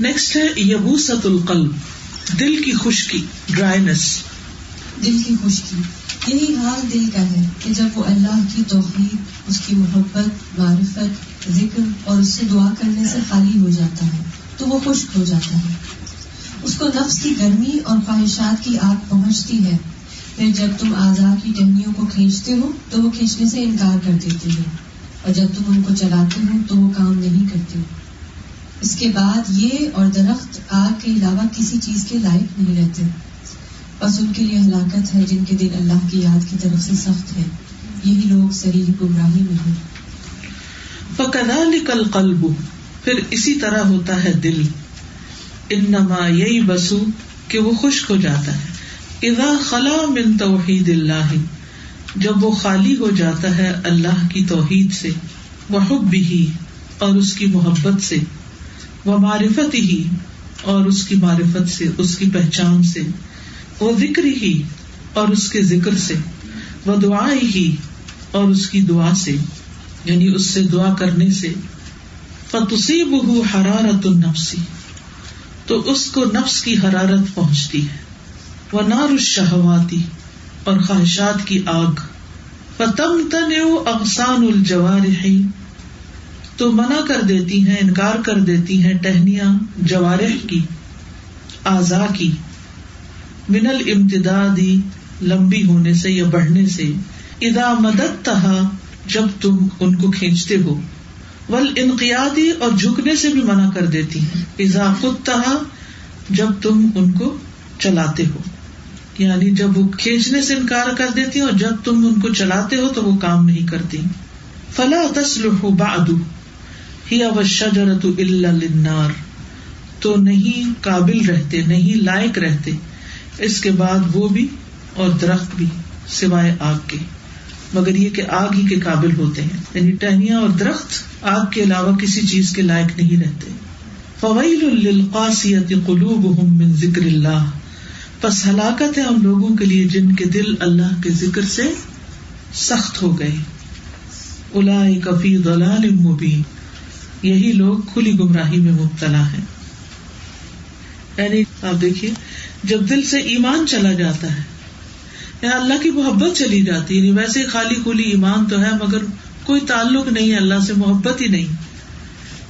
Next ہے یبوست القلب دل کی خشکی ڈرائیس دل کی خشکی. یہی حال دل کا ہے کہ جب وہ اللہ کی توحید، اس کی محبت، معرفت، ذکر اور اس سے دعا کرنے سے خالی ہو جاتا ہے، تو وہ خشک ہو جاتا ہے۔ اس کو نفس کی گرمی اور خواہشات کی آگ پہنچتی ہے۔ پھر جب تم آزاد کی ٹہنیوں کو کھینچتے ہو، تو وہ کھینچنے سے انکار کر دیتے ہیں اور جب تم ان کو چلاتے ہو، تو وہ کام نہیں کرتے۔ اس کے بعد یہ اور درخت آگ کے علاوہ کسی چیز کے لائق نہیں رہتے۔ بس ان کے لیے ہلاکت ہے جن کے دل اللہ کی یاد کی طرف سے سخت ہے۔ یہی لوگ صحیح گمراہی میں ہیں۔ فکدال قلب پھر اسی طرح ہوتا ہے دل۔ انما یہی بسو کہ وہ خشک ہو جاتا ہے۔ اذا خلا من توحید اللہ، جب وہ خالی ہو جاتا ہے اللہ کی توحید سے وہ حب بھی اور اس کی محبت سے۔ وہ معرفت ہی، اور اس کی معرفت سے، اس کی پہچان سے وہ ذکر ہی، اور اس کے ذکر سے وہ دعا ہی، اور اس کی دعا سے یعنی اس سے دعا کرنے سے فتوسی بہ حرارت النفسی تو اس کو نفس کی حرارت پہنچتی ہے وہ نار شہواتی اور خواہشات کی آگ فتم تن افسان الجوار تو منع کر دیتی ہیں، انکار کر دیتی ہیں ٹہنیاں جوارح کی آزا کی۔ من المتدادی لمبی ہونے سے یا بڑھنے سے ادا مدد تہا جب تم ان کو کھینچتے ہو۔ ول انقیادی اور جھکنے سے بھی منع کر دیتی ہیں۔ اضا خود تہا جب تم ان کو چلاتے ہو۔ یعنی جب وہ کھینچنے سے انکار کر دیتی اور جب تم ان کو چلاتے ہو تو وہ کام نہیں کرتی۔ فلا تسلح بادو ہی اوشرت النار تو نہیں قابل رہتے، نہیں لائق رہتے۔ اس کے بعد وہ بھی اور درخت بھی، سوائے آگ کے۔ مگر یہ کہ آگ ہی کے قابل ہوتے ہیں۔ یعنی ٹہنیاں اور درخت آگ کے علاوہ کسی چیز کے لائق نہیں رہتے۔ فویل للقاسیت قلوبهم من ذکر اللہ۔ بس ہلاکت ہے ان لوگوں کے لیے جن کے دل اللہ کے ذکر سے سخت ہو گئے۔ الا کفی دلال مبین۔ یہی لوگ کھلی گمراہی میں مبتلا ہے یعنی آپ دیکھیے، جب دل سے ایمان چلا جاتا ہے، یا اللہ کی محبت چلی جاتی ہے یعنی ویسے خالی کھلی ایمان تو ہے، مگر کوئی تعلق نہیں ہے اللہ سے محبت ہی نہیں،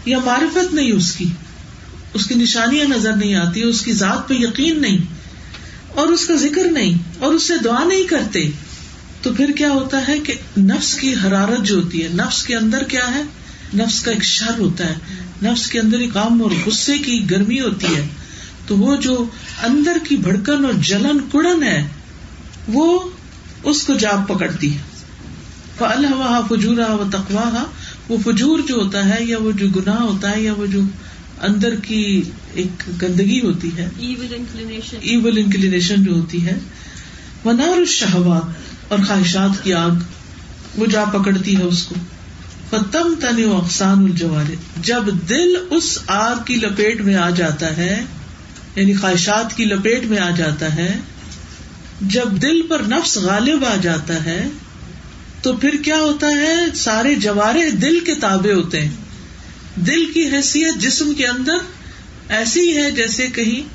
یا معرفت نہیں اس کی۔ اس کی نشانیاں نظر نہیں آتی، اس کی ذات پہ یقین نہیں، اور اس کا ذکر نہیں، اور اس سے دعا نہیں کرتے۔ تو پھر کیا ہوتا ہے کہ نفس کی حرارت جو ہوتی ہے، نفس کے اندر کیا ہے؟ نفس کا ایک شر ہوتا ہے نفس کے اندر ایک عام اور غصے کی گرمی ہوتی ہے۔ تو وہ جو اندر کی بھڑکن اور جلن کڑن ہے وہ اس کو جاب پکڑتی ہے۔ اللہ فجورا و تقوا وہ فجور جو ہوتا ہے یا وہ جو گناہ ہوتا ہے یا وہ جو اندر کی ایک گندگی ہوتی ہے ایول انکلینیشن جو ہوتی ہے۔ منار شہوات اور خواہشات کی آگ وہ جا پکڑتی ہے اس کو۔ فتم تن اقسان الجوار جب دل اس آگ کی لپیٹ میں آ جاتا ہے یعنی خواہشات کی لپیٹ میں آ جاتا ہے، جب دل پر نفس غالب آ جاتا ہے، تو پھر کیا ہوتا ہے؟ سارے جوارے دل کے تابے ہوتے ہیں۔ دل کی حیثیت جسم کے اندر ایسی ہے جیسے کہیں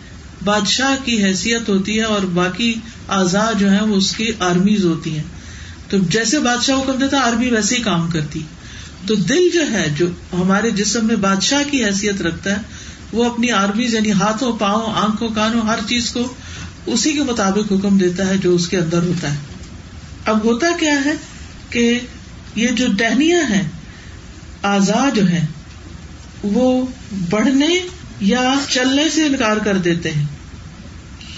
بادشاہ کی حیثیت ہوتی ہے اور باقی آزاد جو ہے وہ اس کی آرمیز ہوتی ہیں۔ تو جیسے بادشاہ حکم دیتا آرمی ویسے ہی کام کرتی۔ تو دل جو ہے، جو ہمارے جسم میں بادشاہ کی حیثیت رکھتا ہے، وہ اپنی آرمیز یعنی ہاتھوں، پاؤں، آنکھوں، کانوں، ہر چیز کو اسی کے مطابق حکم دیتا ہے جو اس کے اندر ہوتا ہے۔ اب ہوتا کیا ہے کہ یہ جو ٹہنیاں ہیں آزاد جو ہے وہ بڑھنے یا چلنے سے انکار کر دیتے ہیں۔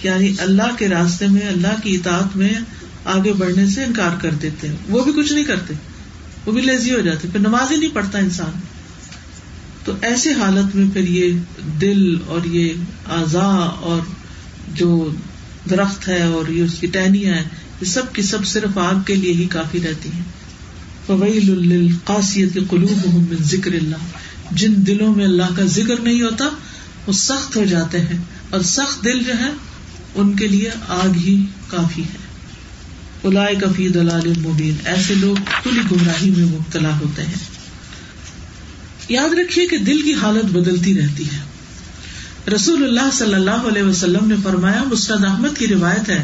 یعنی اللہ کے راستے میں، اللہ کی اطاعت میں آگے بڑھنے سے انکار کر دیتے ہیں۔ وہ بھی کچھ نہیں کرتے۔ وہ بھی لیزی ہو جاتے پھر نماز ہی نہیں پڑھتا انسان۔ تو ایسی حالت میں پھر یہ دل اور یہ اعضا اور جو درخت ہے اور یہ اس کی ٹہنیاں ہیں، یہ سب کی سب صرف آگ کے لیے ہی کافی رہتی ہیں۔ فویل القاسیت قلوب من ذکر اللہ۔ جن دلوں میں اللہ کا ذکر نہیں ہوتا، وہ سخت ہو جاتے ہیں۔ اور سخت دل جو ہے ان کے لیے آگ ہی کافی ہے۔ الائے کفی دلال مبین۔ ایسے لوگ کھلی گمراہی میں مبتلا ہوتے ہیں۔ یاد رکھیے کہ دل کی حالت بدلتی رہتی ہے۔ رسول اللہ صلی اللہ علیہ وسلم نے فرمایا مسرد احمد کی روایت ہے،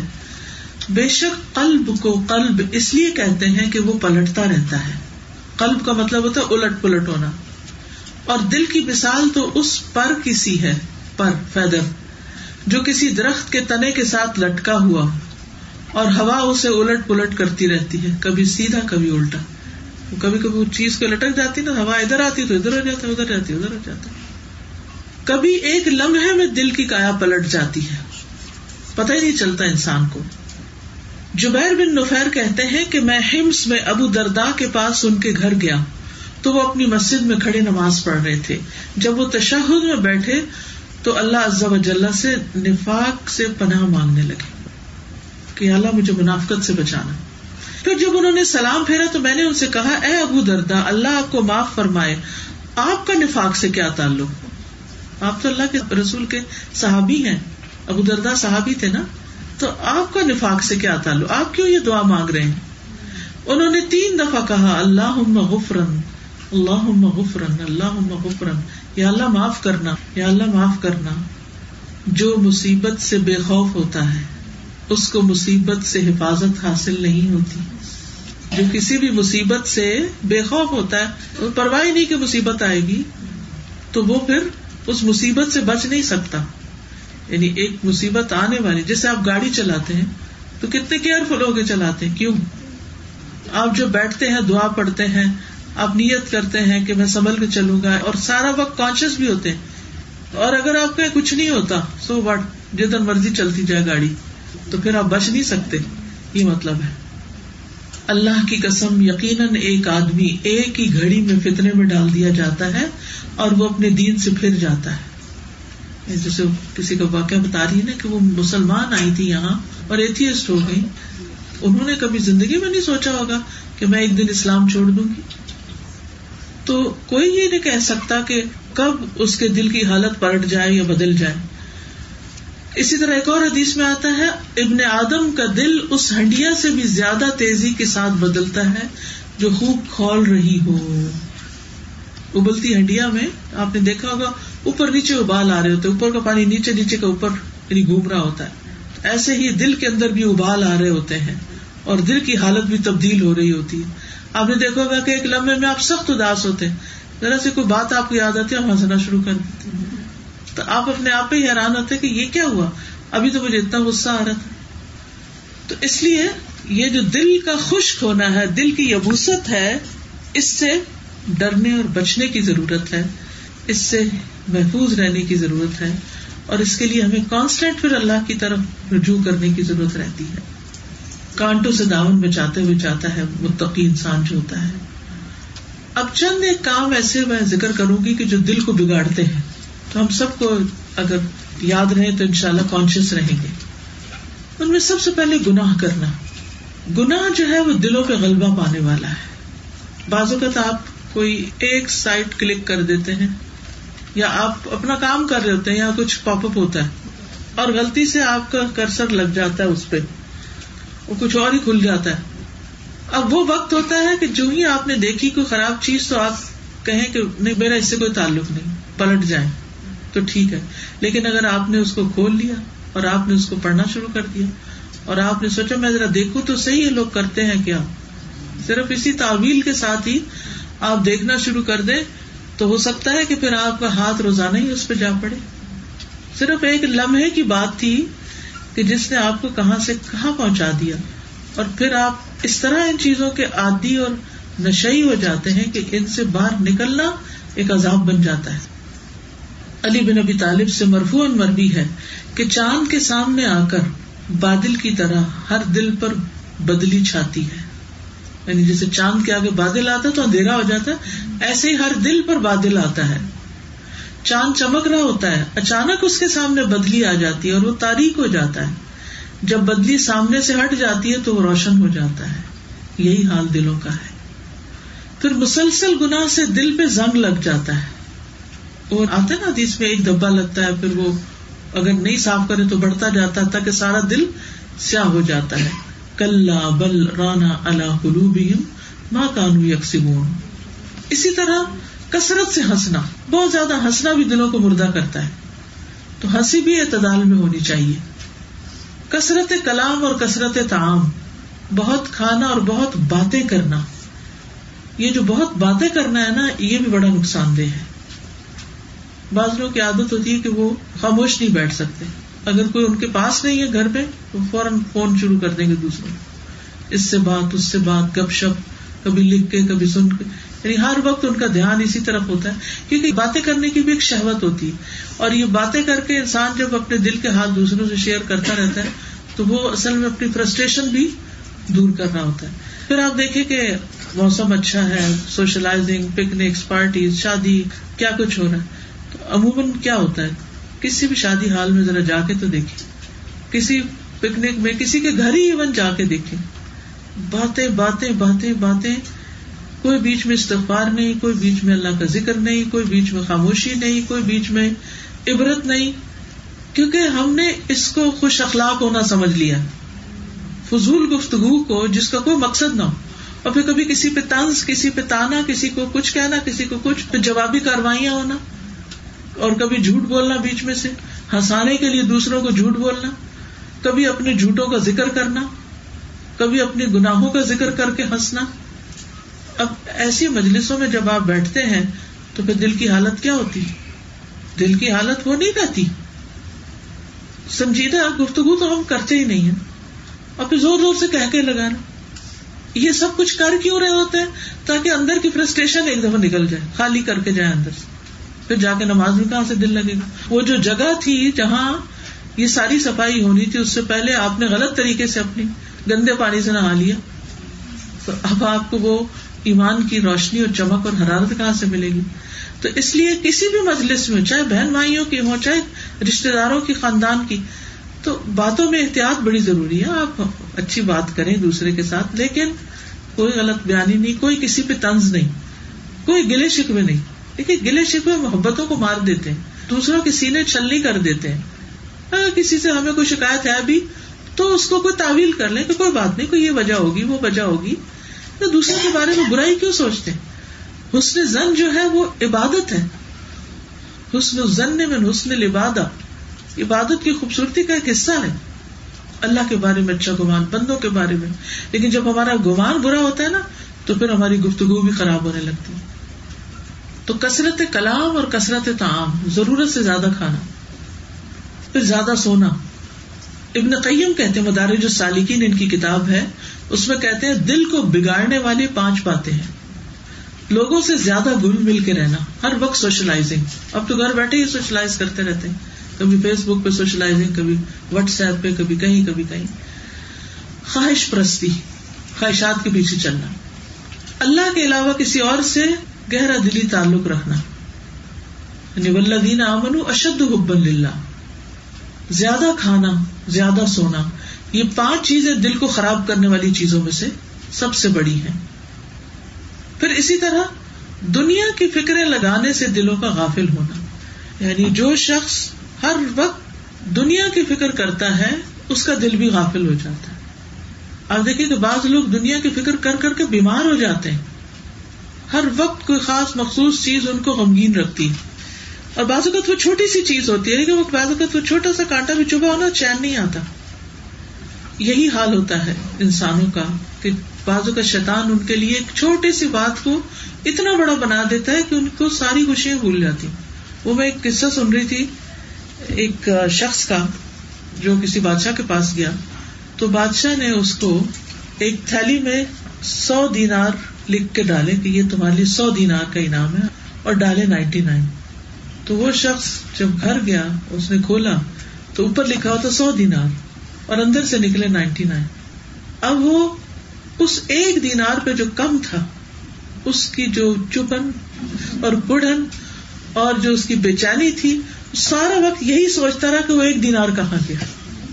بے شک قلب کو قلب اس لیے کہتے ہیں کہ وہ پلٹتا رہتا ہے۔ قلب کا مطلب ہوتا ہے الٹ پلٹ ہونا۔ اور دل کی مثال تو اس پر کسی ہے، پر، فیدر، جو کسی درخت کے تنے کے ساتھ لٹکا ہوا۔ اور ہوا اسے الٹ پلٹ کرتی رہتی ہے، کبھی سیدھا، کبھی الٹا۔ کبھی کبھی چیز کو لٹک جاتی نا، ہوا ادھر آتی تو ادھر ہو جاتا، ادھر جاتی ادھر ہو جاتا۔ کبھی ایک لمحے میں دل کی کایا پلٹ جاتی ہے۔ پتہ ہی نہیں چلتا انسان کو۔ جبیر بن نفیر کہتے ہیں کہ میں ہمس میں ابو دردا کے پاس ان کے گھر گیا۔ تو وہ اپنی مسجد میں کھڑے نماز پڑھ رہے تھے۔ جب وہ تشہد میں بیٹھے تو اللہ و سے نفاق سے پناہ مانگنے لگے۔ کہ اللہ مجھے منافقت سے بچانا۔ پھر جب انہوں نے سلام پھیرا تو میں نے ان سے کہا، اے ابو دردا اللہ آپ کو معاف فرمائے۔ آپ کا نفاق سے کیا تعلق؟ آپ تو اللہ کے رسول کے صحابی ہیں۔ ابو دردا صحابی تھے نا؟ تو آپ کا نفاق سے کیا تعلق؟ آپ کیوں یہ دعا مانگ رہے ہیں؟ انہوں نے تین دفعہ کہا اللہ غفرن اللہ غفرن اللہ غفرن۔ یا اللہ معاف کرنا، یا اللہ معاف کرنا۔ جو مصیبت سے بے خوف ہوتا ہے۔ اس کو مصیبت سے حفاظت حاصل نہیں ہوتی۔ جو کسی بھی مصیبت سے بے خوف ہوتا ہے پرواہ نہیں کہ مصیبت آئے گی، تو وہ پھر اس مصیبت سے بچ نہیں سکتا۔ یعنی ایک مصیبت آنے والی، جیسے آپ گاڑی چلاتے ہیں، تو کتنے کیئرفل ہو کے چلاتے ہیں، کیوں؟ آپ جو بیٹھتے ہیں، دعا پڑھتے ہیں، آپ نیت کرتے ہیں کہ میں سنبھل کے چلوں گا، اور سارا وقت کانشیس بھی ہوتے ہیں۔ اور اگر آپ کا کچھ نہیں ہوتا سو وٹ جدھر مرضی چلتی جائے گاڑی۔ تو پھر آپ بچ نہیں سکتے۔ یہ مطلب ہے۔ اللہ کی قسم یقیناً ایک آدمی ایک ہی گھڑی میں فتنے میں ڈال دیا جاتا ہے اور وہ اپنے دین سے پھر جاتا ہے۔ جیسے کسی کا واقعہ بتا رہی ہے نا کہ وہ مسلمان آئی تھی یہاں اور ایتھیسٹ ہو گئی۔ انہوں نے کبھی زندگی میں نہیں سوچا ہوگا کہ میں ایک دن اسلام چھوڑ دوں گی۔ تو کوئی یہ نہیں کہہ سکتا کہ کب اس کے دل کی حالت پلٹ جائے یا بدل جائے۔ اسی طرح ایک اور حدیث میں آتا ہے، ابن آدم کا دل اس ہنڈیا سے بھی زیادہ تیزی کے ساتھ بدلتا ہے جو خوب کھول رہی ہو۔ ابلتی ہنڈیا میں آپ نے دیکھا ہوگا، اوپر نیچے ابال آ رہے ہوتے اوپر کا پانی نیچے نیچے کا اوپر یعنی گھوم رہا ہوتا ہے۔ ایسے ہی دل کے اندر بھی ابال آ رہے ہوتے ہیں اور دل کی حالت بھی تبدیل ہو رہی ہوتی ہے۔ آپ نے دیکھا ہوگا کہ ایک لمبے میں آپ سخت اداس ہوتے ہیں۔ ذرا سی کوئی بات آپ کو یاد آتی ہے ہنسنا شروع کر دیتے ہیں۔ تو آپ اپنے آپ پہ حیران ہوتے کہ یہ کیا ہوا؟ ابھی تو مجھے اتنا غصہ آ رہا تھا۔ تو اس لیے یہ جو دل کا خشک ہونا ہے، دل کی یبوست ہے، اس سے ڈرنے اور بچنے کی ضرورت ہے، اس سے محفوظ رہنے کی ضرورت ہے، اور اس کے لیے ہمیں کانسٹینٹ پھر اللہ کی طرف رجوع کرنے کی ضرورت رہتی ہے۔ کانٹوں سے داون بچاتے ہوئے چاہتا ہے متقی انسان جو ہوتا ہے۔ اب چند ایک کام ایسے میں ذکر کروں گی کہ جو دل کو بگاڑتے ہیں۔ تو ہم سب کو اگر یاد رہے تو ان شاء اللہ کانشیس رہیں گے۔ ان میں سب سے پہلے گناہ کرنا۔ گناہ جو ہے وہ دلوں پہ غلبہ پانے والا ہے۔ بازو کا تو آپ کوئی ایک سائٹ کلک کر دیتے ہیں یا آپ اپنا کام کر رہے ہوتے ہیں یا کچھ پاپ اپ ہوتا ہے اور غلطی سے آپ کا کرسر لگ جاتا ہے اس پہ۔ وہ کچھ اور ہی کھل جاتا ہے۔ اب وہ وقت ہوتا ہے کہ جو ہی آپ نے دیکھی کوئی خراب چیز تو آپ کہیں کہ نہیں، میرا اس سے کوئی تعلق نہیں، پلٹ جائیں۔ تو ٹھیک ہے۔ لیکن اگر آپ نے اس کو کھول لیا اور آپ نے اس کو پڑھنا شروع کر دیا اور آپ نے سوچا میں ذرا دیکھوں تو صحیح ہے، لوگ کرتے ہیں کیا؟ صرف اسی تعویل کے ساتھ ہی آپ دیکھنا شروع کر دیں تو ہو سکتا ہے کہ پھر آپ کا ہاتھ روزانہ ہی اس پہ جا پڑے۔ صرف ایک لمحے کی بات تھی کہ جس نے آپ کو کہاں سے کہاں پہنچا دیا اور پھر آپ اس طرح ان چیزوں کے عادی اور نشئی ہو جاتے ہیں کہ ان سے باہر نکلنا ایک عذاب بن جاتا ہے۔ علی بن ابی طالب سے مرفو مربی ہے کہ چاند کے سامنے آ کر بادل کی طرح ہر دل پر بدلی چھاتی ہے۔ یعنی جیسے چاند کے آگے بادل آتا ہے تو اندھیرا ہو جاتا ہے، ایسے ہی ہر دل پر بادل آتا ہے۔ چاند چمک رہا ہوتا ہے، اچانک اس کے سامنے بدلی آ جاتی ہے اور وہ تاریخ ہو جاتا ہے۔ جب بدلی سامنے سے ہٹ جاتی ہے تو وہ روشن ہو جاتا ہے۔ یہی حال دلوں کا ہے۔ پھر مسلسل گنا سے دل پہ زنگ لگ جاتا ہے۔ اور آتا ہے نا حدیث میں ایک دبا لگتا ہے، پھر وہ اگر نہیں صاف کرے تو بڑھتا جاتا ہے تاکہ سارا دل سیاہ ہو جاتا ہے۔ کل بل رانا اللہ ماں کانو یکسمون اسی طرح کثرت سے ہنسنا، بہت زیادہ ہنسنا بھی دلوں کو مردہ کرتا ہے۔ تو ہنسی بھی اعتدال میں ہونی چاہیے۔ کثرت کلام اور کثرت تعام بہت کھانا اور بہت باتیں کرنا۔ یہ جو بہت باتیں کرنا ہے نا، یہ بھی بڑا نقصان دہ ہے۔ بعض لوگوں کی عادت ہوتی ہے کہ وہ خاموش نہیں بیٹھ سکتے۔ اگر کوئی ان کے پاس نہیں ہے گھر پہ، تو فوراً فون شروع کر دیں گے دوسروں۔ اس سے بات، اس سے بات گپ شپ کبھی لکھ کے، کبھی سن کے۔ یعنی ہر وقت ان کا دھیان اسی طرف ہوتا ہے۔ کیونکہ باتیں کرنے کی بھی ایک شہوت ہوتی ہے۔ اور یہ باتیں کر کے انسان جب اپنے دل کے ہاتھ دوسروں سے شیئر کرتا رہتا ہے، تو وہ اصل میں اپنی فرسٹریشن بھی دور کر رہا ہوتا ہے۔ پھر آپ دیکھیں کہ موسم اچھا ہے، سوشلائزنگ پکنک پارٹیز، شادی، کیا کچھ ہو رہا ہے۔ عموماً کیا ہوتا ہے؟ کسی بھی شادی حال میں ذرا جا کے تو دیکھیں۔ کسی پکنک میں کسی کے گھر ہی ایون جا کے دیکھیں۔ باتیں باتیں باتیں باتیں۔ کوئی بیچ میں استغفار نہیں، کوئی بیچ میں اللہ کا ذکر نہیں، کوئی بیچ میں خاموشی نہیں، کوئی بیچ میں عبرت نہیں۔ کیونکہ ہم نے اس کو خوش اخلاق ہونا سمجھ لیا۔ فضول گفتگو کو جس کا کوئی مقصد نہ ہو۔ اور پھر کبھی کسی پہ طنز، کسی پہ تانا، کسی کو کچھ کہنا، کسی کو کچھ پھر جوابی کاروائیاں ہونا۔ اور کبھی جھوٹ بولنا بیچ میں سے، ہنسانے کے لیے دوسروں کو جھوٹ بولنا، کبھی اپنے جھوٹوں کا ذکر کرنا، کبھی اپنے گناہوں کا ذکر کر کے ہنسنا۔ اب ایسی مجلسوں میں جب آپ بیٹھتے ہیں، تو پھر دل کی حالت کیا ہوتی؟ دل کی حالت وہ نہیں کہتی۔ سنجیدہ، گفتگو تو ہم کرتے ہی نہیں ہیں۔ اور پھر زور زور سے کہہ کے لگانا۔ یہ سب کچھ کر کیوں رہے ہوتے ہیں؟ تاکہ اندر کی فرسٹریشن ایک دفعہ نکل جائے، خالی کر کے جائے اندر سے۔ پھر جا کے نماز میں کہاں سے دل لگے گا؟ وہ جو جگہ تھی جہاں یہ ساری صفائی ہونی تھی، اس سے پہلے آپ نے غلط طریقے سے اپنی گندے پانی سے نہا لیا۔ تو اب آپ کو وہ ایمان کی روشنی اور چمک اور حرارت کہاں سے ملے گی؟ تو اس لیے کسی بھی مجلس میں، چاہے بہن بھائیوں کی ہو، چاہے رشتے داروں کی، خاندان کی، تو باتوں میں احتیاط بڑی ضروری ہے۔ آپ اچھی بات کریں دوسرے کے ساتھ، لیکن کوئی غلط بیانی نہیں، کوئی کسی پہ طنز نہیں، کوئی گلے شکوے نہیں۔ دیکھیے، گلے شکوے محبتوں کو مار دیتے ہیں، دوسروں کے سینے چلنی کر دیتے ہیں۔ ہاں، کسی سے ہمیں کوئی شکایت ہے ابھی، تو اس کو کوئی تعویل کر لیں کہ کوئی بات نہیں، کوئی یہ وجہ ہوگی، وہ وجہ ہوگی۔ تو دوسرے کے بارے میں برائی کیوں سوچتے ہیں؟ حسن زن جو ہے، وہ عبادت ہے۔ حسن زن میں حسن لبادہ عبادت کی خوبصورتی کا ایک حصہ ہے۔ اللہ کے بارے میں اچھا گمان، بندوں کے بارے میں۔ لیکن جب ہمارا گمان برا ہوتا ہے نا، تو پھر ہماری گفتگو بھی خراب ہونے لگتی ہے۔ تو کثرت کلام اور کثرت تعام ضرورت سے زیادہ کھانا، پھر زیادہ سونا۔ ابن قیم کہتے ہیں، مدارج جو سالکین ان کی کتاب ہے، اس میں کہتے ہیں، دل کو بگاڑنے والی پانچ باتیں ہیں۔ لوگوں سے زیادہ گل مل کے رہنا، ہر وقت سوشلائزنگ۔ اب تو گھر بیٹھے ہی سوشلائز کرتے رہتے ہیں۔ کبھی فیس بک پہ سوشلائزنگ، کبھی واٹس ایپ پہ، کبھی کہیں کبھی کہیں۔ خواہش پرستی، خواہشات کے پیچھے چلنا۔ اللہ کے علاوہ کسی اور سے گہرا دلی تعلق رکھنا۔ یعنی ولدین امن اشد حب اللہ زیادہ کھانا، زیادہ سونا۔ یہ پانچ چیزیں دل کو خراب کرنے والی چیزوں میں سے سب سے بڑی ہیں۔ پھر اسی طرح دنیا کی فکریں لگانے سے دلوں کا غافل ہونا۔ یعنی جو شخص ہر وقت دنیا کی فکر کرتا ہے، اس کا دل بھی غافل ہو جاتا ہے۔ آپ دیکھیے کہ بعض لوگ دنیا کی فکر کر کر کے بیمار ہو جاتے ہیں۔ ہر وقت کوئی خاص مخصوص چیز ان کو غمگین رکھتی ہے۔ اور بعض اوقات وہ چھوٹی سی چیز ہوتی ہے، لیکن بعض اوقات وہ چھوٹا سا کانٹا بھی چبھا ہونا چین نہیں آتا۔ یہی حال ہوتا ہے انسانوں کا کہ بازو کا شیطان ان کے لیے ایک چھوٹی سی بات کو اتنا بڑا بنا دیتا ہے کہ ان کو ساری خوشیاں بھول جاتی۔ وہ میں ایک قصہ سن رہی تھی، ایک شخص کا جو کسی بادشاہ کے پاس گیا۔ تو بادشاہ نے اس کو ایک تھیلی میں سو دینار لکھ کے ڈالے کہ یہ تمہارے لیے سو دینار کا انعام ہے اور ڈالے نائنٹی نائن۔ تو وہ شخص جب گھر گیا، اس نے کھولا، تو اوپر لکھا ہوتا سو دینار اور اندر سے نکلے نائنٹی نائن۔ اب وہ اس ایک دینار پہ جو کم تھا، اس کی جو چپن اور کڑن اور جو اس کی بے چینی تھی، سارا وقت یہی سوچتا رہا کہ وہ ایک دینار کہاں گیا۔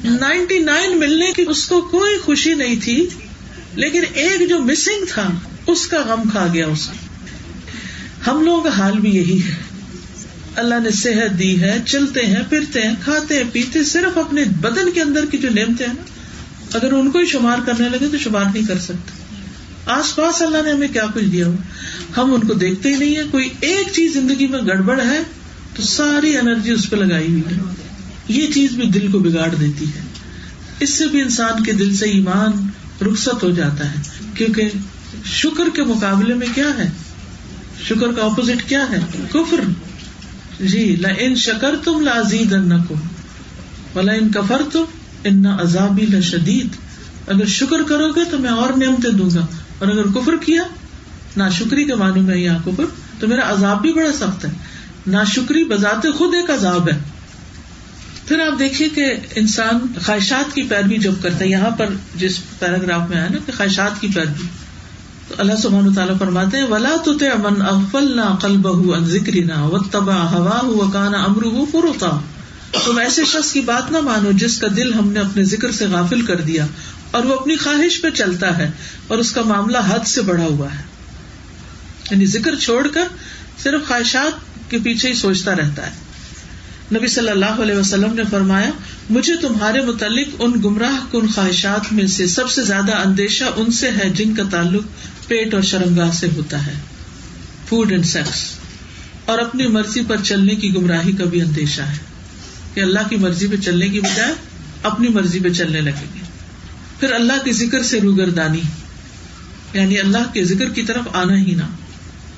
نائنٹی نائن ملنے کی اس کو کوئی خوشی نہیں تھی، لیکن ایک جو مسنگ تھا اس کا غم کھا گیا اس ہم لوگوں کا حال بھی یہی ہے۔ اللہ نے صحت دی ہے، چلتے ہیں، پھرتے ہیں، کھاتے ہیں، پیتے صرف اپنے بدن کے اندر کی جو نعمتیں ہیں نا، اگر ان کو ہی شمار کرنے لگے تو شمار نہیں کر سکتے۔ آس پاس اللہ نے ہمیں کیا کچھ دیا؟ ہو ہم ان کو دیکھتے ہی نہیں ہے کوئی ایک چیز زندگی میں گڑبڑ ہے تو ساری انرجی اس پہ لگائی ہوئی ہے۔ یہ چیز بھی دل کو بگاڑ دیتی ہے۔ اس سے بھی انسان کے دل سے ایمان رخصت ہو جاتا ہے۔ کیونکہ شکر کے مقابلے میں کیا ہے؟ شکر کا اپوزٹ کیا ہے؟ کفر۔ جی لا ان شکر تم لازید کو بلا ان کفر تم ان عذابی لشدید۔ اگر شکر کرو گے تو میں اور نعمتیں دوں گا۔ اور اگر کفر کیا نہ شکری کے معنی میں یہاں کفر، تو میرا عذاب بھی بڑا سخت ہے۔ نہ شکری بذات خود ایک عذاب ہے۔ پھر آپ دیکھیے کہ انسان خواہشات کی پیروی جب کرتا ہے، یہاں پر جس پیراگراف میں آیا نا کہ خواہشات کی پیروی۔ تو اللہ سبحانہ تعالیٰ فرماتے ہیں، ولا تو امن اغفل نہ قل بہ ذکری نہ و تبا ہوا کانا امر ہو فروتا تم ایسے شخص کی بات نہ مانو جس کا دل ہم نے اپنے ذکر سے غافل کر دیا اور وہ اپنی خواہش پہ چلتا ہے اور اس کا معاملہ حد سے بڑا ہوا ہے۔ یعنی ذکر چھوڑ کر صرف خواہشات کے پیچھے ہی سوچتا رہتا ہے۔ نبی صلی اللہ علیہ وسلم نے فرمایا، مجھے تمہارے متعلق ان گمراہ کن خواہشات میں سے سب سے زیادہ اندیشہ ان سے ہے جن کا تعلق پیٹ اور شرمگاہ سے ہوتا ہے۔ فوڈ اینڈ سیکس اور اپنی مرضی پر چلنے کی گمراہی کا بھی اندیشہ ہے۔ کہ اللہ کی مرضی پہ چلنے کی بجائے اپنی مرضی پہ چلنے لگیں گے۔ پھر اللہ کے ذکر سے روگردانی۔ یعنی اللہ کے ذکر کی طرف آنا ہی نہ۔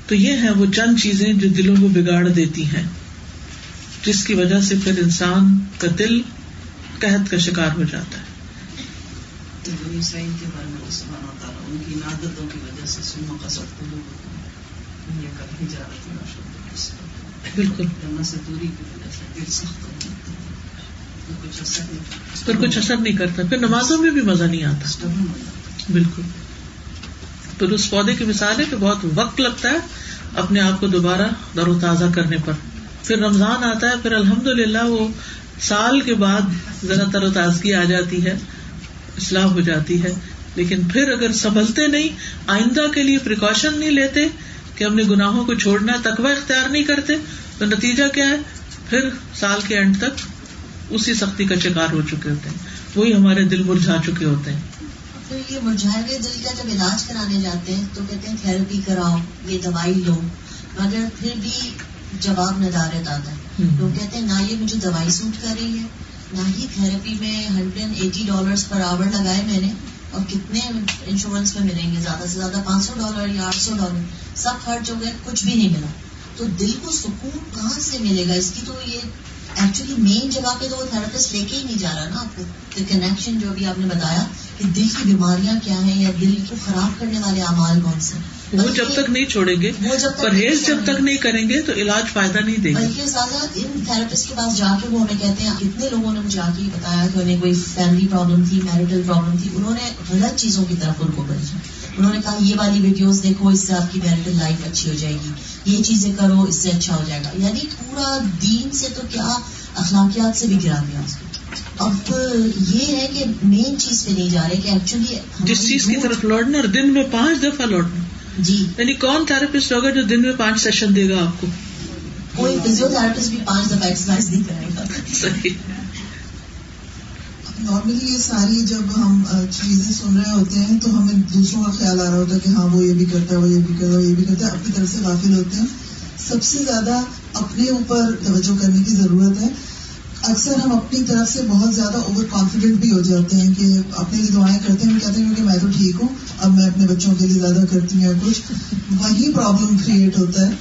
تو یہ ہے وہ چند چیزیں جو دلوں کو بگاڑ دیتی ہیں۔ جس کی وجہ سے پھر انسان کا دل قحط کا شکار ہو جاتا ہے۔ بالکل۔ پھر کچھ اثر نہیں کرتا۔ پھر نمازوں میں بھی مزہ نہیں آتا۔ بالکل۔ پھر اس پودے کی مثال ہے کہ بہت وقت لگتا ہے اپنے آپ کو دوبارہ در و تازہ کرنے پر۔ پھر رمضان آتا ہے، پھر الحمد للہ وہ سال کے بعد ذرا تر و تازگی آ جاتی ہے اسلام ہو جاتی ہے۔ لیکن پھر اگر سنبھلتے نہیں، آئندہ کے لیے پریکاشن نہیں لیتے کہ ہم نے گناہوں کو چھوڑنا تقوی اختیار نہیں کرتے، تو نتیجہ کیا ہے؟ پھر سال کے اینڈ تک اسی سختی کا شکار ہو چکے ہوتے ہیں۔ وہی ہمارے دل مرجھا چکے ہوتے ہیں۔ تو یہ مرجھائے ہوئے دل کا جب علاج کرانے جاتے ہیں تو کہتے ہیں تھراپی کراؤ، یہ دوائی لو۔ مگر پھر بھی جواب ندارت آتا ہے لوگ کہتے ہیں نہ یہ مجھے دوائی سوٹ کر رہی ہے نہ ہی تھراپی میں ہنڈریڈ ایٹی ڈالر پر آور لگائے میں نے۔ اور کتنے انشورنس میں ملیں گے؟ زیادہ سے زیادہ پانچ سو ڈالر یا آٹھ سو ڈالر سب خرچ ہو گئے کچھ بھی نہیں ملا۔ تو دل کو سکون کہاں سے ملے گا؟ اس کی تو یہ ایکچولی مین جگہ پہ تو وہ تھراپسٹ لے کے ہی نہیں جا رہا نا آپ کو۔ کنیکشن جو ابھی آپ نے بتایا کہ دل کی بیماریاں کیا ہیں یا دل کو خراب کرنے والے اعمال کون سے وہ جب تک نہیں چھوڑیں گے پرہیز جب تک نہیں کریں گے تو علاج فائدہ نہیں دے گا بلکہ زیادہ ان تھراپسٹ کے پاس جا کے وہ ہمیں کہتے ہیں کتنے لوگوں نے مجھے آ کے بتایا کہ انہیں کوئی فیملی پرابلم تھی میرٹل پرابلم تھی انہوں نے غلط چیزوں کی طرف ان کو بھیجا۔ انہوں نے کہا یہ والی ویڈیوز دیکھو اس سے آپ کی میرٹل لائف اچھی ہو جائے گی۔ یہ چیزیں کرو اس سے اچھا ہو جائے گا۔ یعنی پورا دین سے تو کیا اخلاقیات سے بھی گرا دیا اس کو اب یہ ہے کہ مین چیز پہ نہیں جا رہے کہ ایکچولی جس چیز کی طرف لوٹنا اور دن میں پانچ دفعہ لوٹنا۔ جی۔ یعنی کون تھراپسٹ ہوگا جو دن میں پانچ سیشن دے گا آپ کو؟ کوئی فزیو تھراپسٹ بھی پانچ دفعہ ایکسرسائز نہیں کرے گا۔ صحیح۔ نارملی یہ ساری جب ہم چیزیں سن رہے ہوتے ہیں تو ہمیں دوسروں کا خیال آ رہا ہوتا ہے کہ ہاں وہ یہ بھی کرتا ہے وہ یہ بھی کرتا ہے وہ یہ بھی کرتا ہے۔ اپنی طرف سے غافل ہوتے ہیں۔ سب سے زیادہ اپنے اوپر توجہ کرنے کی ضرورت ہے۔ اکثر ہم اپنی طرف سے بہت زیادہ اوور کانفیڈنٹ بھی ہو جاتے ہیں کہ اپنے لیے دعائیں کرتے ہیں کہتے ہیں کہ میں تو ٹھیک ہوں اب میں اپنے بچوں کے لیے زیادہ کرتی ہوں کچھ۔ وہی پرابلم کریٹ ہوتا ہے۔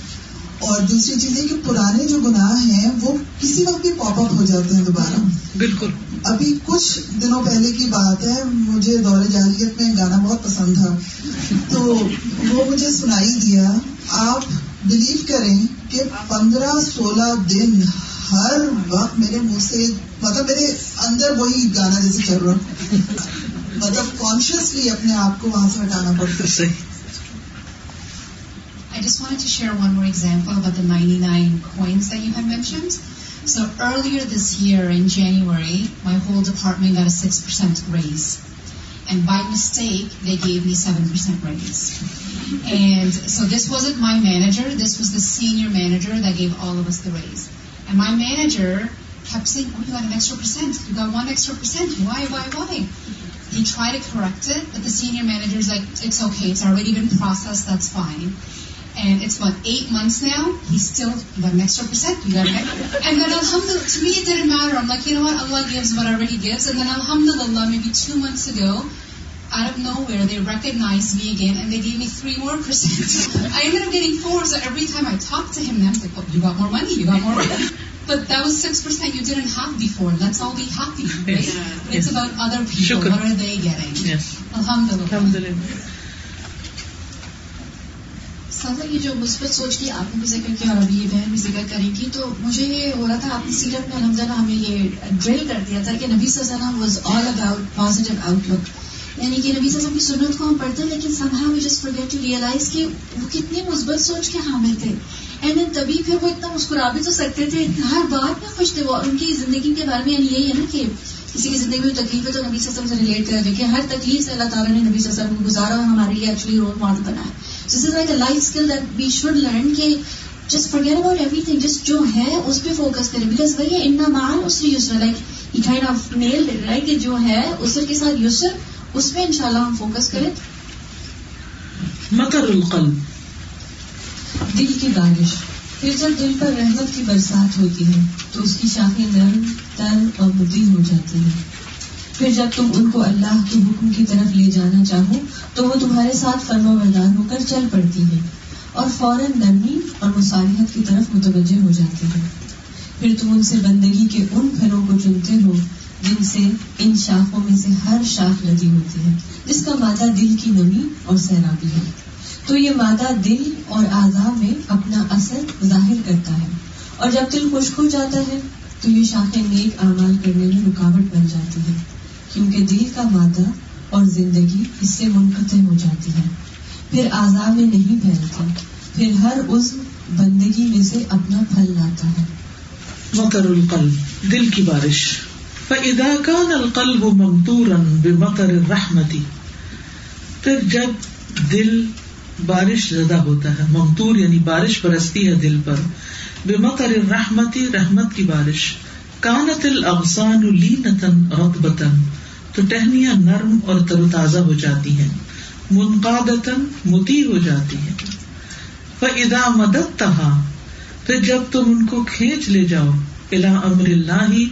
اور دوسری چیز یہ کہ پرانے جو گناہ ہیں وہ کسی وقت بھی پاپ اپ ہو جاتے ہیں دوبارہ۔ بالکل۔ ابھی کچھ دنوں پہلے کی بات ہے مجھے دور جاریت میں گانا بہت پسند تھا۔ تو وہ مجھے سنائی دیا آپ بلیو کریں کہ پندرہ سولہ دن ہر وقت میرے منہ سے مطلب میرے اندر وہی گانا جیسے چل رہا مطلب کانشیسلی اپنے آپ کو وہاں سے ہٹانا پڑتا ہے I just wanted to share one more example about the 99 coins that you had mentioned. So earlier this year in January, my whole department got a 6% raise. And by mistake, they gave me 7% raise. And so this wasn't my manager, this was the senior manager that gave all of us the raise. And my manager kept saying, oh, you got an extra percent. You got one extra percent. Why, why, why? He tried to correct it, but the senior manager is like, it's okay. It's already been processed. That's fine. And it's about eight months now. He's still you got an extra percent. You got it. And then Alhamdulillah, to me it didn't matter. I'm like, you know what? Allah gives whatever He gives. And then Alhamdulillah, maybe two months ago, out of nowhere, they recognized me again and they gave me three more percent. I ended up getting four. So every time I talk to him, I'm like, oh, you got more money. You got more money. But that was six percent you didn't have before. Let's all be happy, right? Yes. It's Yes. about other people. Shukr. What are they getting? Yes. Alhamdulillah. الحمدللہ سادہ یہ جو مثبت سوچ کی آپ نے بھی ذکر کیا اور ابھی یہ بہن بھی ذکر کریں گی تو مجھے یہ ہو رہا تھا آپ نے سیرت میں الحمد للہ ہمیں یہ ڈرل کر دیا تھا کہ نبی صلی اللہ علیہ وسلم was all about positive outlook یعنی کہ نبی صلی اللہ علیہ وسلم کی سنت کو ہم پڑھتے ہیں، لیکن somehow we just forget to realize کہ وہ کتنے مثبت سوچ کے حامل تھے۔ اینڈ دین تبھی پھر وہ اتنا مسکرا بھی تو سکتے تھے۔ ہر بات میں خوش تھے۔ وہ ان کی زندگی کے بارے میں یعنی یہی ہے نا کہ کسی کی زندگی میں تکلیف ہے تو نبی صلی اللہ علیہ وسلم سے ریلیٹ کر کہ ہر تکلیف سے اللہ تعالیٰ نے نبی صلی اللہ علیہ وسلم کو گزارا اور ہمارے لیے ایکچولی رول ماڈل بنا ہے this is like a life skill that we should learn کہ just forget about everything just جو ہے اس پہ فوکس کریں۔ بیکاز وہی ان مال اس سے یسر لائک کائنڈ آف نیل رائٹ کہ جو ہے اسر کے ساتھ یسر اس پہ انشاءاللہ ہم فوکس کریں۔ مکر القلب۔ دل کی بارش۔ پھر جب دل پر رحمت کی برسات ہوتی ہے تو اس کی شاخیں نرم تر اور مدیر ہو جاتی ہیں۔ پھر جب تم ان کو اللہ کے حکم کی طرف لے جانا چاہو تو وہ تمہارے ساتھ فرما بردار ہو کر چل پڑتی ہے اور فوراً نرمی اور مصالحت کی طرف متوجہ ہو جاتی ہے پھر تم ان سے بندگی کے ان پھلوں کو چنتے ہو جن سے، ان شاخوں میں سے ہر شاخ لدی ہوتی ہے، جس کا مادہ دل کی نمی اور سیرابی ہے۔ تو یہ مادہ دل اور اعضاء میں اپنا اثر ظاہر کرتا ہے۔ اور جب دل خشک ہو جاتا ہے، تو یہ شاخیں نیک اعمال کرنے میں رکاوٹ بن جاتی ہے۔ کیونکہ دل کا مادہ اور زندگی اس سے منقطع ہو جاتی ہے۔ پھر اعضاء میں نہیں پھیلتی پھر ہر عضو بندگی میں سے اپنا پھل لاتا ہے۔ مکر القلب دل کی بارش۔ فَإِذَا كَانَ الْقَلْبُ مَمْطُورًا بِمَطَرِ الرَّحْمَةِ پھر جب دل بارش زدہ ہوتا ہے ممتور یعنی بارش برستی ہے دل پر بمطر الرحمتی، رحمت کی بارش، کانت الاغصان لینتن رطبتن تو ٹہنیاں نرم اور تر و تازہ ہو جاتی ہیں منقادتن متی ہو جاتی ہیں۔ فَإِذَا مَدَدْتَهَا، پھر جب تم ان کو کھینچ لے جاؤ، الى امر اللہ ہی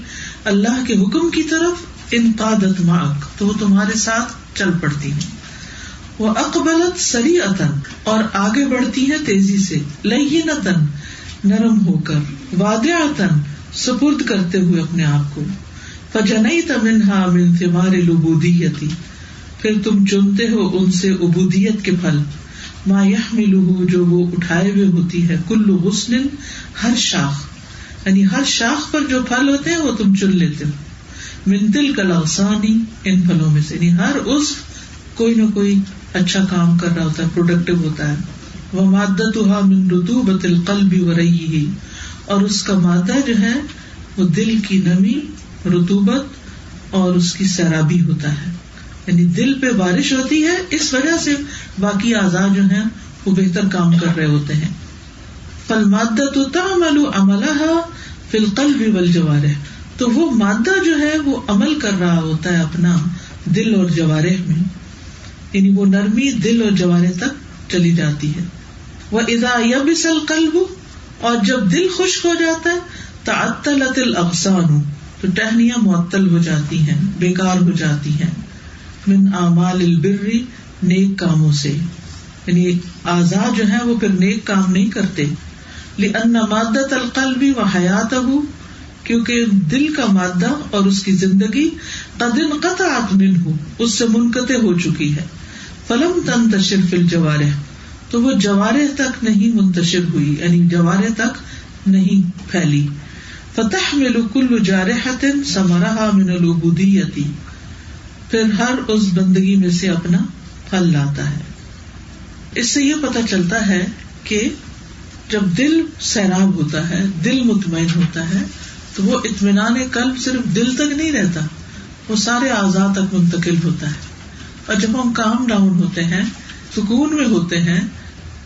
اللہ کے حکم کی طرف ان قادت معک تو وہ تمہارے ساتھ چل پڑتی ہیں۔ وہ اقبلت سری اور آگے بڑھتی ہے تیزی سے لینتن نرم ہو کر وادعتن سپرد کرتے ہوئے اپنے آپ کو۔ فجنئی تمنہا من ثمار العبودیتی پھر تم چنتے ہو ان سے عبودیت کے پھل۔ ما یحملہ، جو وہ اٹھائے ہوئے ہوتی ہے، کل غسل، ہر شاخ۔ یعنی ہر شاخ پر جو پھل ہوتے ہیں وہ تم چن لیتے ہو۔ من دل کا لغسانی ان پھلوں میں سے۔ یعنی ہر اس کوئی نہ کوئی اچھا کام کر رہا ہوتا ہے پروڈکٹیو ہوتا ہے۔ وہ مادت من رتوبت القلب و رہی اور اس کا مادہ جو ہے، وہ دل کی نمی رتوبت اور اس کی سیرابی ہوتا ہے۔ یعنی دل پہ بارش ہوتی ہے، اس وجہ سے باقی اعضاء جو ہیں، وہ بہتر کام کر رہے ہوتے ہیں۔ فل مادت تعمل عملها فی القلب والجوارح، تو وہ مادہ جو ہے وہ عمل کر رہا ہوتا ہے اپنا دل اور جوارح میں۔ یعنی وہ نرمی دل اور جوارے تک چلی جاتی ہے۔ وہ ادا یبس القلب، اور جب دل خشک ہو جاتا ہے، تعطلت الاغصان تو ٹہنیاں معطل ہو جاتی ہیں، بیکار ہو جاتی ہیں۔ من اعمال البر، نیک کاموں سے۔ یعنی اعضاء جو ہیں وہ پھر نیک کام نہیں کرتے۔ لأن مادت القلب و حیات کیونکہ دل کا مادہ اور اس کی زندگی قد انقطعت منہ اس سے منقطع ہو چکی ہے۔ فلم تنتشر فی الجوارح۔ تو وہ جوارح تک نہیں منتشر ہوئی یعنی جوارح تک نہیں پھیلی۔ فتح ملو کل جارحت سمرہ من العبودیتی پھر ہر اس بندگی میں سے اپنا پھل لاتا ہے۔ اس سے یہ پتا چلتا ہے کہ جب دل سیراب ہوتا ہے، دل مطمئن ہوتا ہے، تو وہ اطمینان قلب صرف دل تک نہیں رہتا، وہ سارے اعضاء تک منتقل ہوتا ہے۔ اور جب ہم کام ڈاؤن ہوتے ہیں، سکون میں ہوتے ہیں،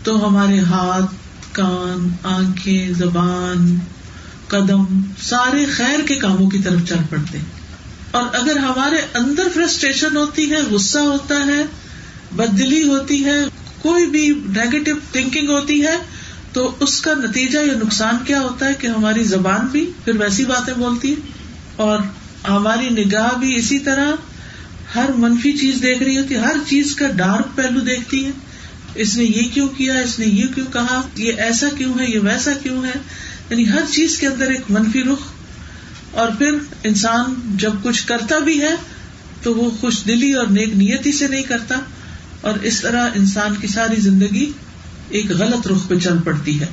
تو ہمارے ہاتھ، کان، آنکھیں، زبان، قدم سارے خیر کے کاموں کی طرف چل پڑتے اور اگر ہمارے اندر فرسٹریشن ہوتی ہے، غصہ ہوتا ہے بدلی ہوتی ہے، کوئی بھی نیگیٹو تھنکنگ ہوتی ہے تو اس کا نتیجہ یا نقصان کیا ہوتا ہے کہ ہماری زبان بھی پھر ویسی باتیں بولتی ہے اور ہماری نگاہ بھی اسی طرح ہر منفی چیز دیکھ رہی ہوتی ہے، ہر چیز کا ڈارک پہلو دیکھتی ہے۔ اس نے یہ کیوں کیا، اس نے یہ کیوں کہا، یہ ایسا کیوں ہے، یہ ویسا کیوں ہے؟ یعنی ہر چیز کے اندر ایک منفی رخ۔ اور پھر انسان جب کچھ کرتا بھی ہے تو وہ خوش دلی اور نیک نیتی سے نہیں کرتا۔ اور اس طرح انسان کی ساری زندگی ایک غلط رخ پہ چل پڑتی ہے۔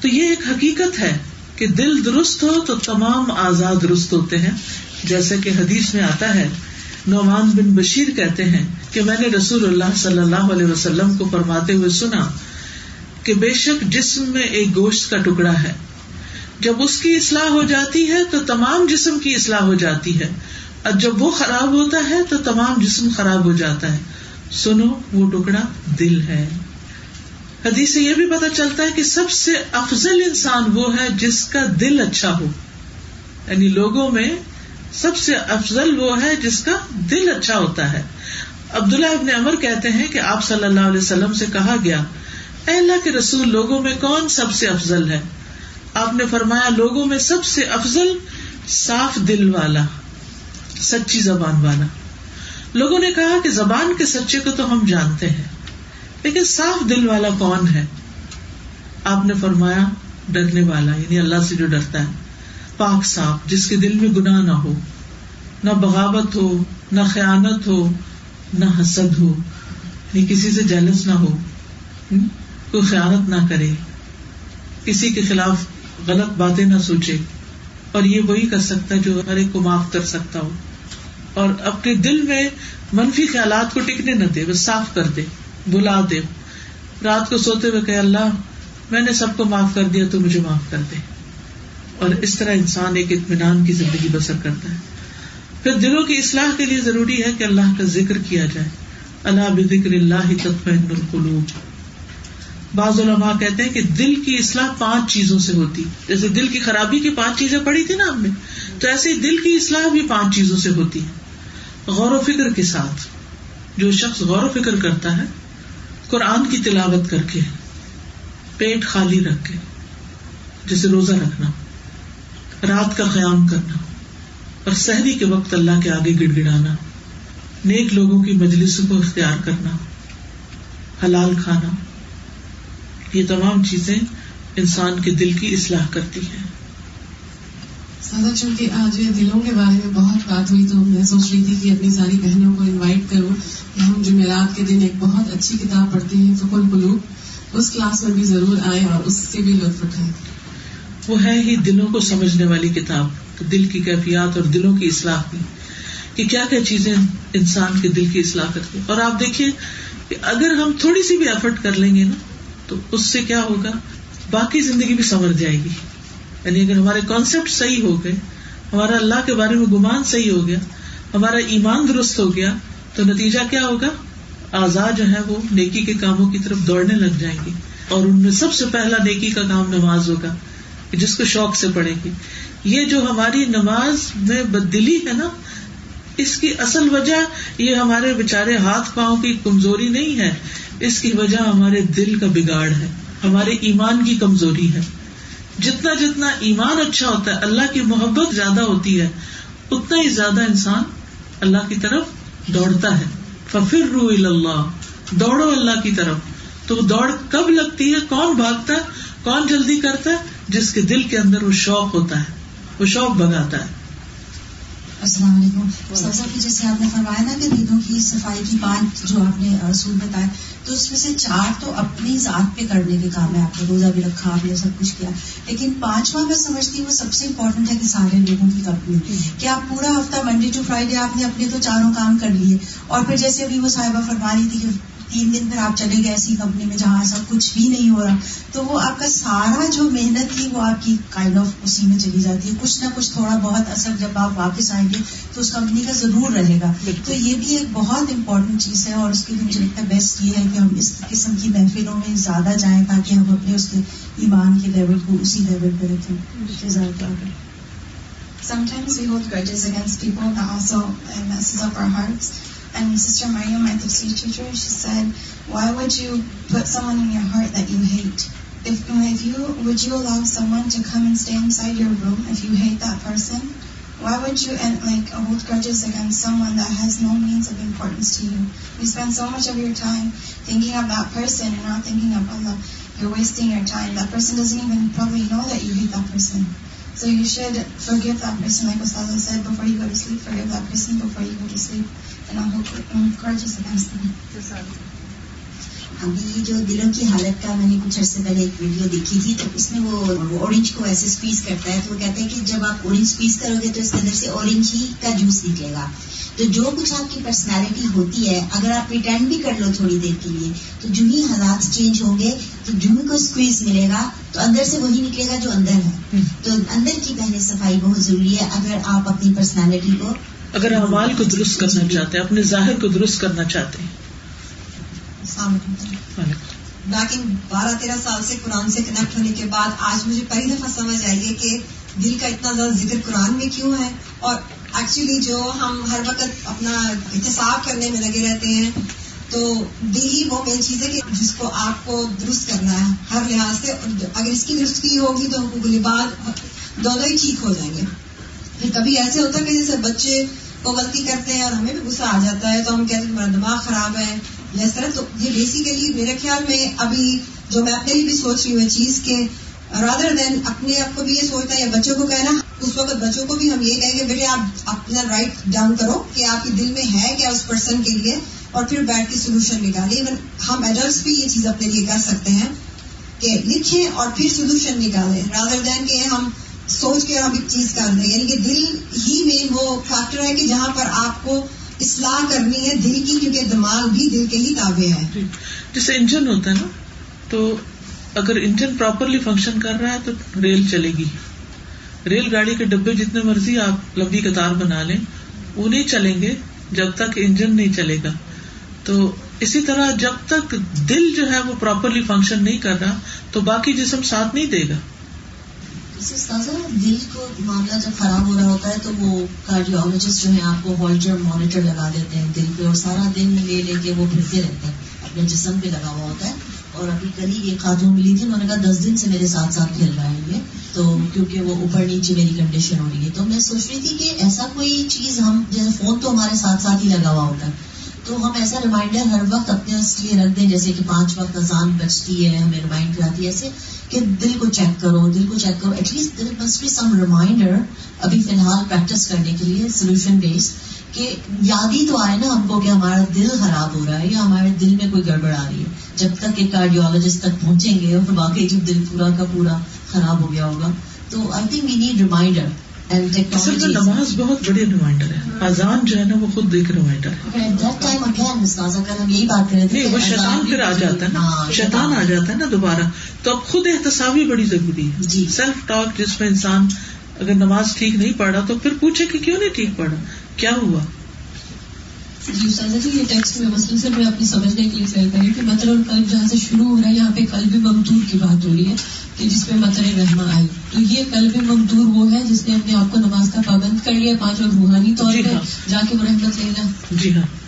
تو یہ ایک حقیقت ہے کہ دل درست ہو تو تمام آزاد درست ہوتے ہیں۔ جیسے کہ حدیث میں آتا ہے، نعمان بن بشیر کہتے ہیں کہ میں نے رسول اللہ صلی اللہ علیہ وسلم کو فرماتے ہوئے سنا کہ بے شک جسم میں ایک گوشت کا ٹکڑا ہے۔ جب اس کی اصلاح ہو جاتی ہے تو تمام جسم کی اصلاح ہو جاتی ہے۔ اور جب وہ خراب ہوتا ہے تو تمام جسم خراب ہو جاتا ہے۔ سنو، وہ ٹکڑا دل ہے۔ حدیث سے یہ بھی پتا چلتا ہے کہ سب سے افضل انسان وہ ہے جس کا دل اچھا ہو۔ یعنی لوگوں میں سب سے افضل وہ ہے جس کا دل اچھا ہوتا ہے۔ عبداللہ ابن عمر کہتے ہیں کہ آپ صلی اللہ علیہ وسلم سے کہا گیا، اے اللہ کے رسول، لوگوں میں کون سب سے افضل ہے؟ آپ نے فرمایا، لوگوں میں سب سے افضل صاف دل والا، سچی زبان والا۔ لوگوں نے کہا کہ زبان کے سچے کو تو ہم جانتے ہیں۔ لیکن صاف دل والا کون ہے؟ آپ نے فرمایا ڈرنے والا یعنی اللہ سے جو ڈرتا ہے۔ پاک صاف، جس کے دل میں گناہ نہ ہو، نہ بغاوت ہو، نہ خیانت ہو، نہ حسد ہو یعنی کسی سے جیلس نہ ہو کوئی خیانت نہ کرے، کسی کے خلاف غلط باتیں نہ سوچے، اور یہ وہی کر سکتا ہے جو ہر ایک کو معاف کر سکتا ہو۔ اور اپنے دل میں منفی خیالات کو ٹکنے نہ دے، بس صاف کر دے۔ بلا دے رات کو سوتے ہوئے کہ اللہ، میں نے سب کو معاف کر دیا، تو مجھے معاف کر دے۔ اور اس طرح انسان ایک اطمینان کی زندگی بسر کرتا ہے۔ پھر دلوں کی اصلاح کے لیے ضروری ہے کہ اللہ کا ذکر کیا جائے۔ اللہ بکر اللہ تطمئن القلوب۔ بعض علماء کہتے ہیں کہ دل کی اصلاح پانچ چیزوں سے ہوتی۔ جیسے دل کی خرابی کی پانچ چیزیں پڑی تھی نا ہم نے، تو ایسے ہی دل کی اصلاح بھی پانچ چیزوں سے ہوتی۔ ہے غور و فکر کے ساتھ۔ جو شخص غور و فکر کرتا ہے قرآن کی تلاوت کر کے، پیٹ خالی رکھ کے جیسے روزہ رکھنا، رات کا قیام کرنا، اور سہری کے وقت اللہ کے آگے گڑ گڑانا نیک لوگوں کی مجلسوں کو اختیار کرنا، حلال کھانا، یہ تمام چیزیں انسان کے دل کی اصلاح کرتی ہیں۔ سادہ چونکہ آج دلوں کے بارے میں بہت بات ہوئی تو میں سوچ رہی تھی کہ اپنی ساری بہنوں کو انوائٹ کروں کہ ہم جمعرات کے دن ایک بہت اچھی کتاب پڑھتے ہیں فکل قلوب۔ اس کلاس میں بھی ضرور آئے اور اس سے بھی لطف اٹھائے وہ ہے ہی دلوں کو سمجھنے والی کتاب دل کی کیفیات اور دلوں کی اصلاح کی، کہ کیا کیا چیزیں انسان کے دل کی اصلاح کرتی اور آپ دیکھیے کہ اگر ہم تھوڑی سی بھی ایفرٹ کر لیں گے نا، تو اس سے کیا ہوگا؟ باقی زندگی بھی سنور جائے گی۔ یعنی اگر ہمارے کانسیپٹ صحیح ہو گئے، ہمارا اللہ کے بارے میں گمان صحیح ہو گیا، ہمارا ایمان درست ہو گیا، تو نتیجہ کیا ہوگا؟ آزاد جو ہے وہ نیکی کے کاموں کی طرف دوڑنے لگ جائیں گے۔ اور ان میں سب سے پہلا نیکی کا کام نماز ہوگا، جس کو شوق سے پڑے گی یہ جو ہماری نماز میں بدلی ہے نا، اس کی اصل وجہ یہ ہمارے بےچارے ہاتھ پاؤں کی کمزوری نہیں ہے۔ اس کی وجہ ہمارے دل کا بگاڑ ہے، ہمارے ایمان کی کمزوری ہے۔ جتنا جتنا ایمان اچھا ہوتا ہے، اللہ کی محبت زیادہ ہوتی ہے، اتنا ہی زیادہ انسان اللہ کی طرف دوڑتا ہے۔ ففر رو اللہ دوڑو اللہ کی طرف۔ تو وہ دوڑ کب لگتی ہے؟ کون بھاگتا ہے؟ کون جلدی کرتا ہے؟ جس کے دل کے اندر وہ شوق ہوتا ہے، وہ شوق بگاتا ہے۔ السلام علیکم۔ سبزہ کی جیسے آپ نے فرمایا نا کہ دلوں کی صفائی کی پانچ جو آپ نے اصول بتایا، تو اس میں سے چار تو اپنی ذات پہ کرنے کے کام ہے۔ آپ نے روزہ بھی رکھا، آپ نے سب کچھ کیا۔ لیکن پانچواں میں سمجھتی ہوں وہ سب سے امپورٹنٹ ہے کہ سارے لوگوں کی کمپنی۔ کہ آپ پورا ہفتہ منڈے ٹو فرائیڈے آپ نے اپنے تو چاروں کام کر لیے۔ اور پھر جیسے ابھی وہ صاحبہ فرما رہی تھی کہ تین دن پھر آپ چلے گئے ایسی کمپنی میں جہاں ایسا کچھ بھی نہیں ہو رہا۔ تو وہ آپ کا سارا جو محنت تھی وہ آپ کی کائنڈ آف اسی میں چلی جاتی ہے۔ کچھ نہ کچھ تھوڑا بہت اثر جب آپ واپس آئیں گے تو اس کمپنی کا ضرور رہے گا۔ تو یہ بھی ایک بہت امپورٹنٹ چیز ہے اور اس کے لیے مجھے لگتا ہے بیسٹ یہ ہے کہ ہم اس قسم کی محفلوں میں زیادہ جائیں تاکہ ہم اپنے اس کے ایمان کے لیول کو اسی لیول پہ رکھیں۔ Sometimes we hold grudges against people that also messes up our hearts. And Sister Maria, my tafsir teacher, she said, why would you put someone in your heart that you hate? If, if you would you allow someone to come and stay inside your room if you hate that person? Why would you and like hold grudges against someone that has no means of importance to you? You spend so much of your time thinking of that person and not thinking of Allah. You're wasting your time. That person doesn't even probably know that you hate that person. So you should forgive that person, like Ustazah said, before you go to sleep. Forgive that person before you go to sleep, and against them. ابھی جو دلوں کی حالت کا میں نے کچھ عرصے پہلے ایک ویڈیو دیکھی تھی تو اس میں وہ اورنج کو ایسے اسپیس کرتا ہے تو وہ کہتے ہیں کہ جب آپ اورنج اسپیس کرو گے تو اس کے اندر سے اورنج ہی کا جوس نکلے گا۔ تو جو کچھ آپ کی پرسنالٹی ہوتی ہے اگر آپ ریٹرن بھی کر لو تھوڑی دیر کے لیے تو جو ہی حالات چینج ہوں گے تو جو ہی کو اسکویز ملے گا تو اندر سے وہی نکلے گا جو اندر ہے۔ تو اندر کی پہلے صفائی بہت ضروری ہے۔ اگر آپ اپنی پرسنالٹی کو اگر اعمال کو درست کرنا چاہتے ہیں اپنے ظاہر کو درست کرنا چاہتے ہیں۔ باقی بارہ تیرہ سال سے قرآن سے کنیکٹ ہونے کے بعد آج مجھے پہلی دفعہ سمجھ آئی ہے کہ دل کا اتنا زیادہ ذکر قرآن میں کیوں ہے؟ اور ایکچولی جو ہم ہر وقت اپنا احتساب کرنے میں لگے رہتے ہیں تو دل ہی وہ مین چیز ہے کہ جس کو آپ کو درست کرنا ہے ہر لحاظ سے۔ اگر اس کی درستگی ہوگی تو حقوق لباد دونوں ہی ٹھیک ہو جائیں گے۔ پھر کبھی ایسے ہوتا ہے کہ جیسے بچے کو غلطی کرتے ہیں اور ہمیں بھی غصہ آ جاتا ہے تو ہم کہتے ہیں تمہارا دماغ خراب ہے یا اس طرح تو یہ بیسیکلی میرے خیال میں ابھی جو میں اپنے لیے بھی سوچ رہی ہوں چیز کہ رادر دین اپنے آپ کو بھی یہ سوچنا یا بچوں کو کہنا، اس وقت بچوں کو بھی ہم یہ کہیں گے، بیٹے، آپ اپنا رائٹ ڈاؤن کرو کہ آپ کے دل میں ہے کیا اس پرسن کے لیے اور پھر بیٹھ کے سولوشن نکالیں۔ ایون ہم ایڈلٹس بھی یہ چیز اپنے لیے کر سکتے ہیں کہ لکھیں اور پھر سولوشن نکالیں۔ رادر دین کہ ہم سوچ کے ہم ایک چیز کر دیں یعنی کہ دل ہی میں وہ فیکٹر ہے کہ جہاں پر آپ کو اصلاح کرنی ہے دل کی، کیونکہ دماغ بھی دل کے ہی تابع ہے۔ جی، جیسے انجن ہوتا ہے نا، تو اگر انجن پراپرلی فنکشن کر رہا ہے تو ریل چلے گی۔ ریل گاڑی کے ڈبے جتنے مرضی آپ لمبی قطار بنا لیں وہ نہیں چلیں گے جب تک انجن نہیں چلے گا۔ تو اسی طرح جب تک دل جو ہے وہ پراپرلی فنکشن نہیں کر رہا، تو باقی جسم ساتھ نہیں دے گا۔ دل کو معاملہ جب خراب ہو رہا ہوتا ہے تو وہ کارڈیولوجسٹ جو ہے آپ کو ہالٹر مانیٹر لگا دیتے ہیں دل پہ اور سارا دن لے لے کے وہ پھرتے رہتے ہیں، اپنے جسم پہ لگا ہوا ہوتا ہے اور ابھی کل ہی ایک خاتون ملی تھی، انہوں نے کہا دس دن سے میرے ساتھ ساتھ کھیل رہا ہے یہ، تو کیونکہ وہ اوپر نیچے میری کنڈیشن ہو رہی ہے۔ تو میں سوچ رہی تھی کہ ایسا کوئی چیز ہم، جیسے فون تو ہمارے ساتھ ساتھ ہی لگا ہوا ہوتا ہے۔ تو ہم ایسا ریمائنڈر ہر وقت اپنے اس لیے رکھ دیں، جیسے کہ پانچ وقت اذان بچتی ہے، ہمیں ریمائنڈ کراتی ہے، ایسے کہ دل کو چیک کرو، دل کو چیک کرو. ایٹ لیسٹ دل مسٹ بی سم ریمائنڈر ابھی فی الحال پریکٹس کرنے کے لیے سولوشن بیس کہ یاد ہی تو آئے نا ہم کو کہ ہمارا دل خراب ہو رہا ہے یا ہمارے دل میں کوئی گڑبڑ آ رہی ہے۔ جب تک ایک کارڈیولوجسٹ تک پہنچیں گے اور واقعی جب دل پورا کا پورا خراب ہو گیا ہوگا۔ تو I think we need reminder نماز بہت بڑی ریمائنڈر ہے۔ اذان جو ہے نا وہ خود ایک ریمائنڈر ہے۔ وہ شیطان پھر آ جاتا ہے نا۔ ہاں، شیطان آ جاتا ہے نا دوبارہ۔ تو اب خود احتسابی بڑی ضروری ہے۔ جی۔ سیلف ٹاک جس میں انسان اگر نماز ٹھیک نہیں پڑھا تو پھر پوچھے کہ کیوں نہیں ٹھیک پڑھا؟ کیا ہوا؟ جی استاذہ جی یہ ٹیکسٹ میں مسلم سے میں اپنی سمجھنے کے لیے سیر کری کہ مطر اور قلب جہاں سے شروع ہو رہا ہے یہاں پہ قلب ممدور کی بات ہو رہی ہے کہ جس پہ مطر رحمہ آئی تو یہ قلب ممدور وہ ہے جس نے اپنے آپ کو نماز کا پابند کر لیا پانچ اور روحانی طور جی پہ ہاں۔ جا کے وہ رحمت لینا جی ہاں۔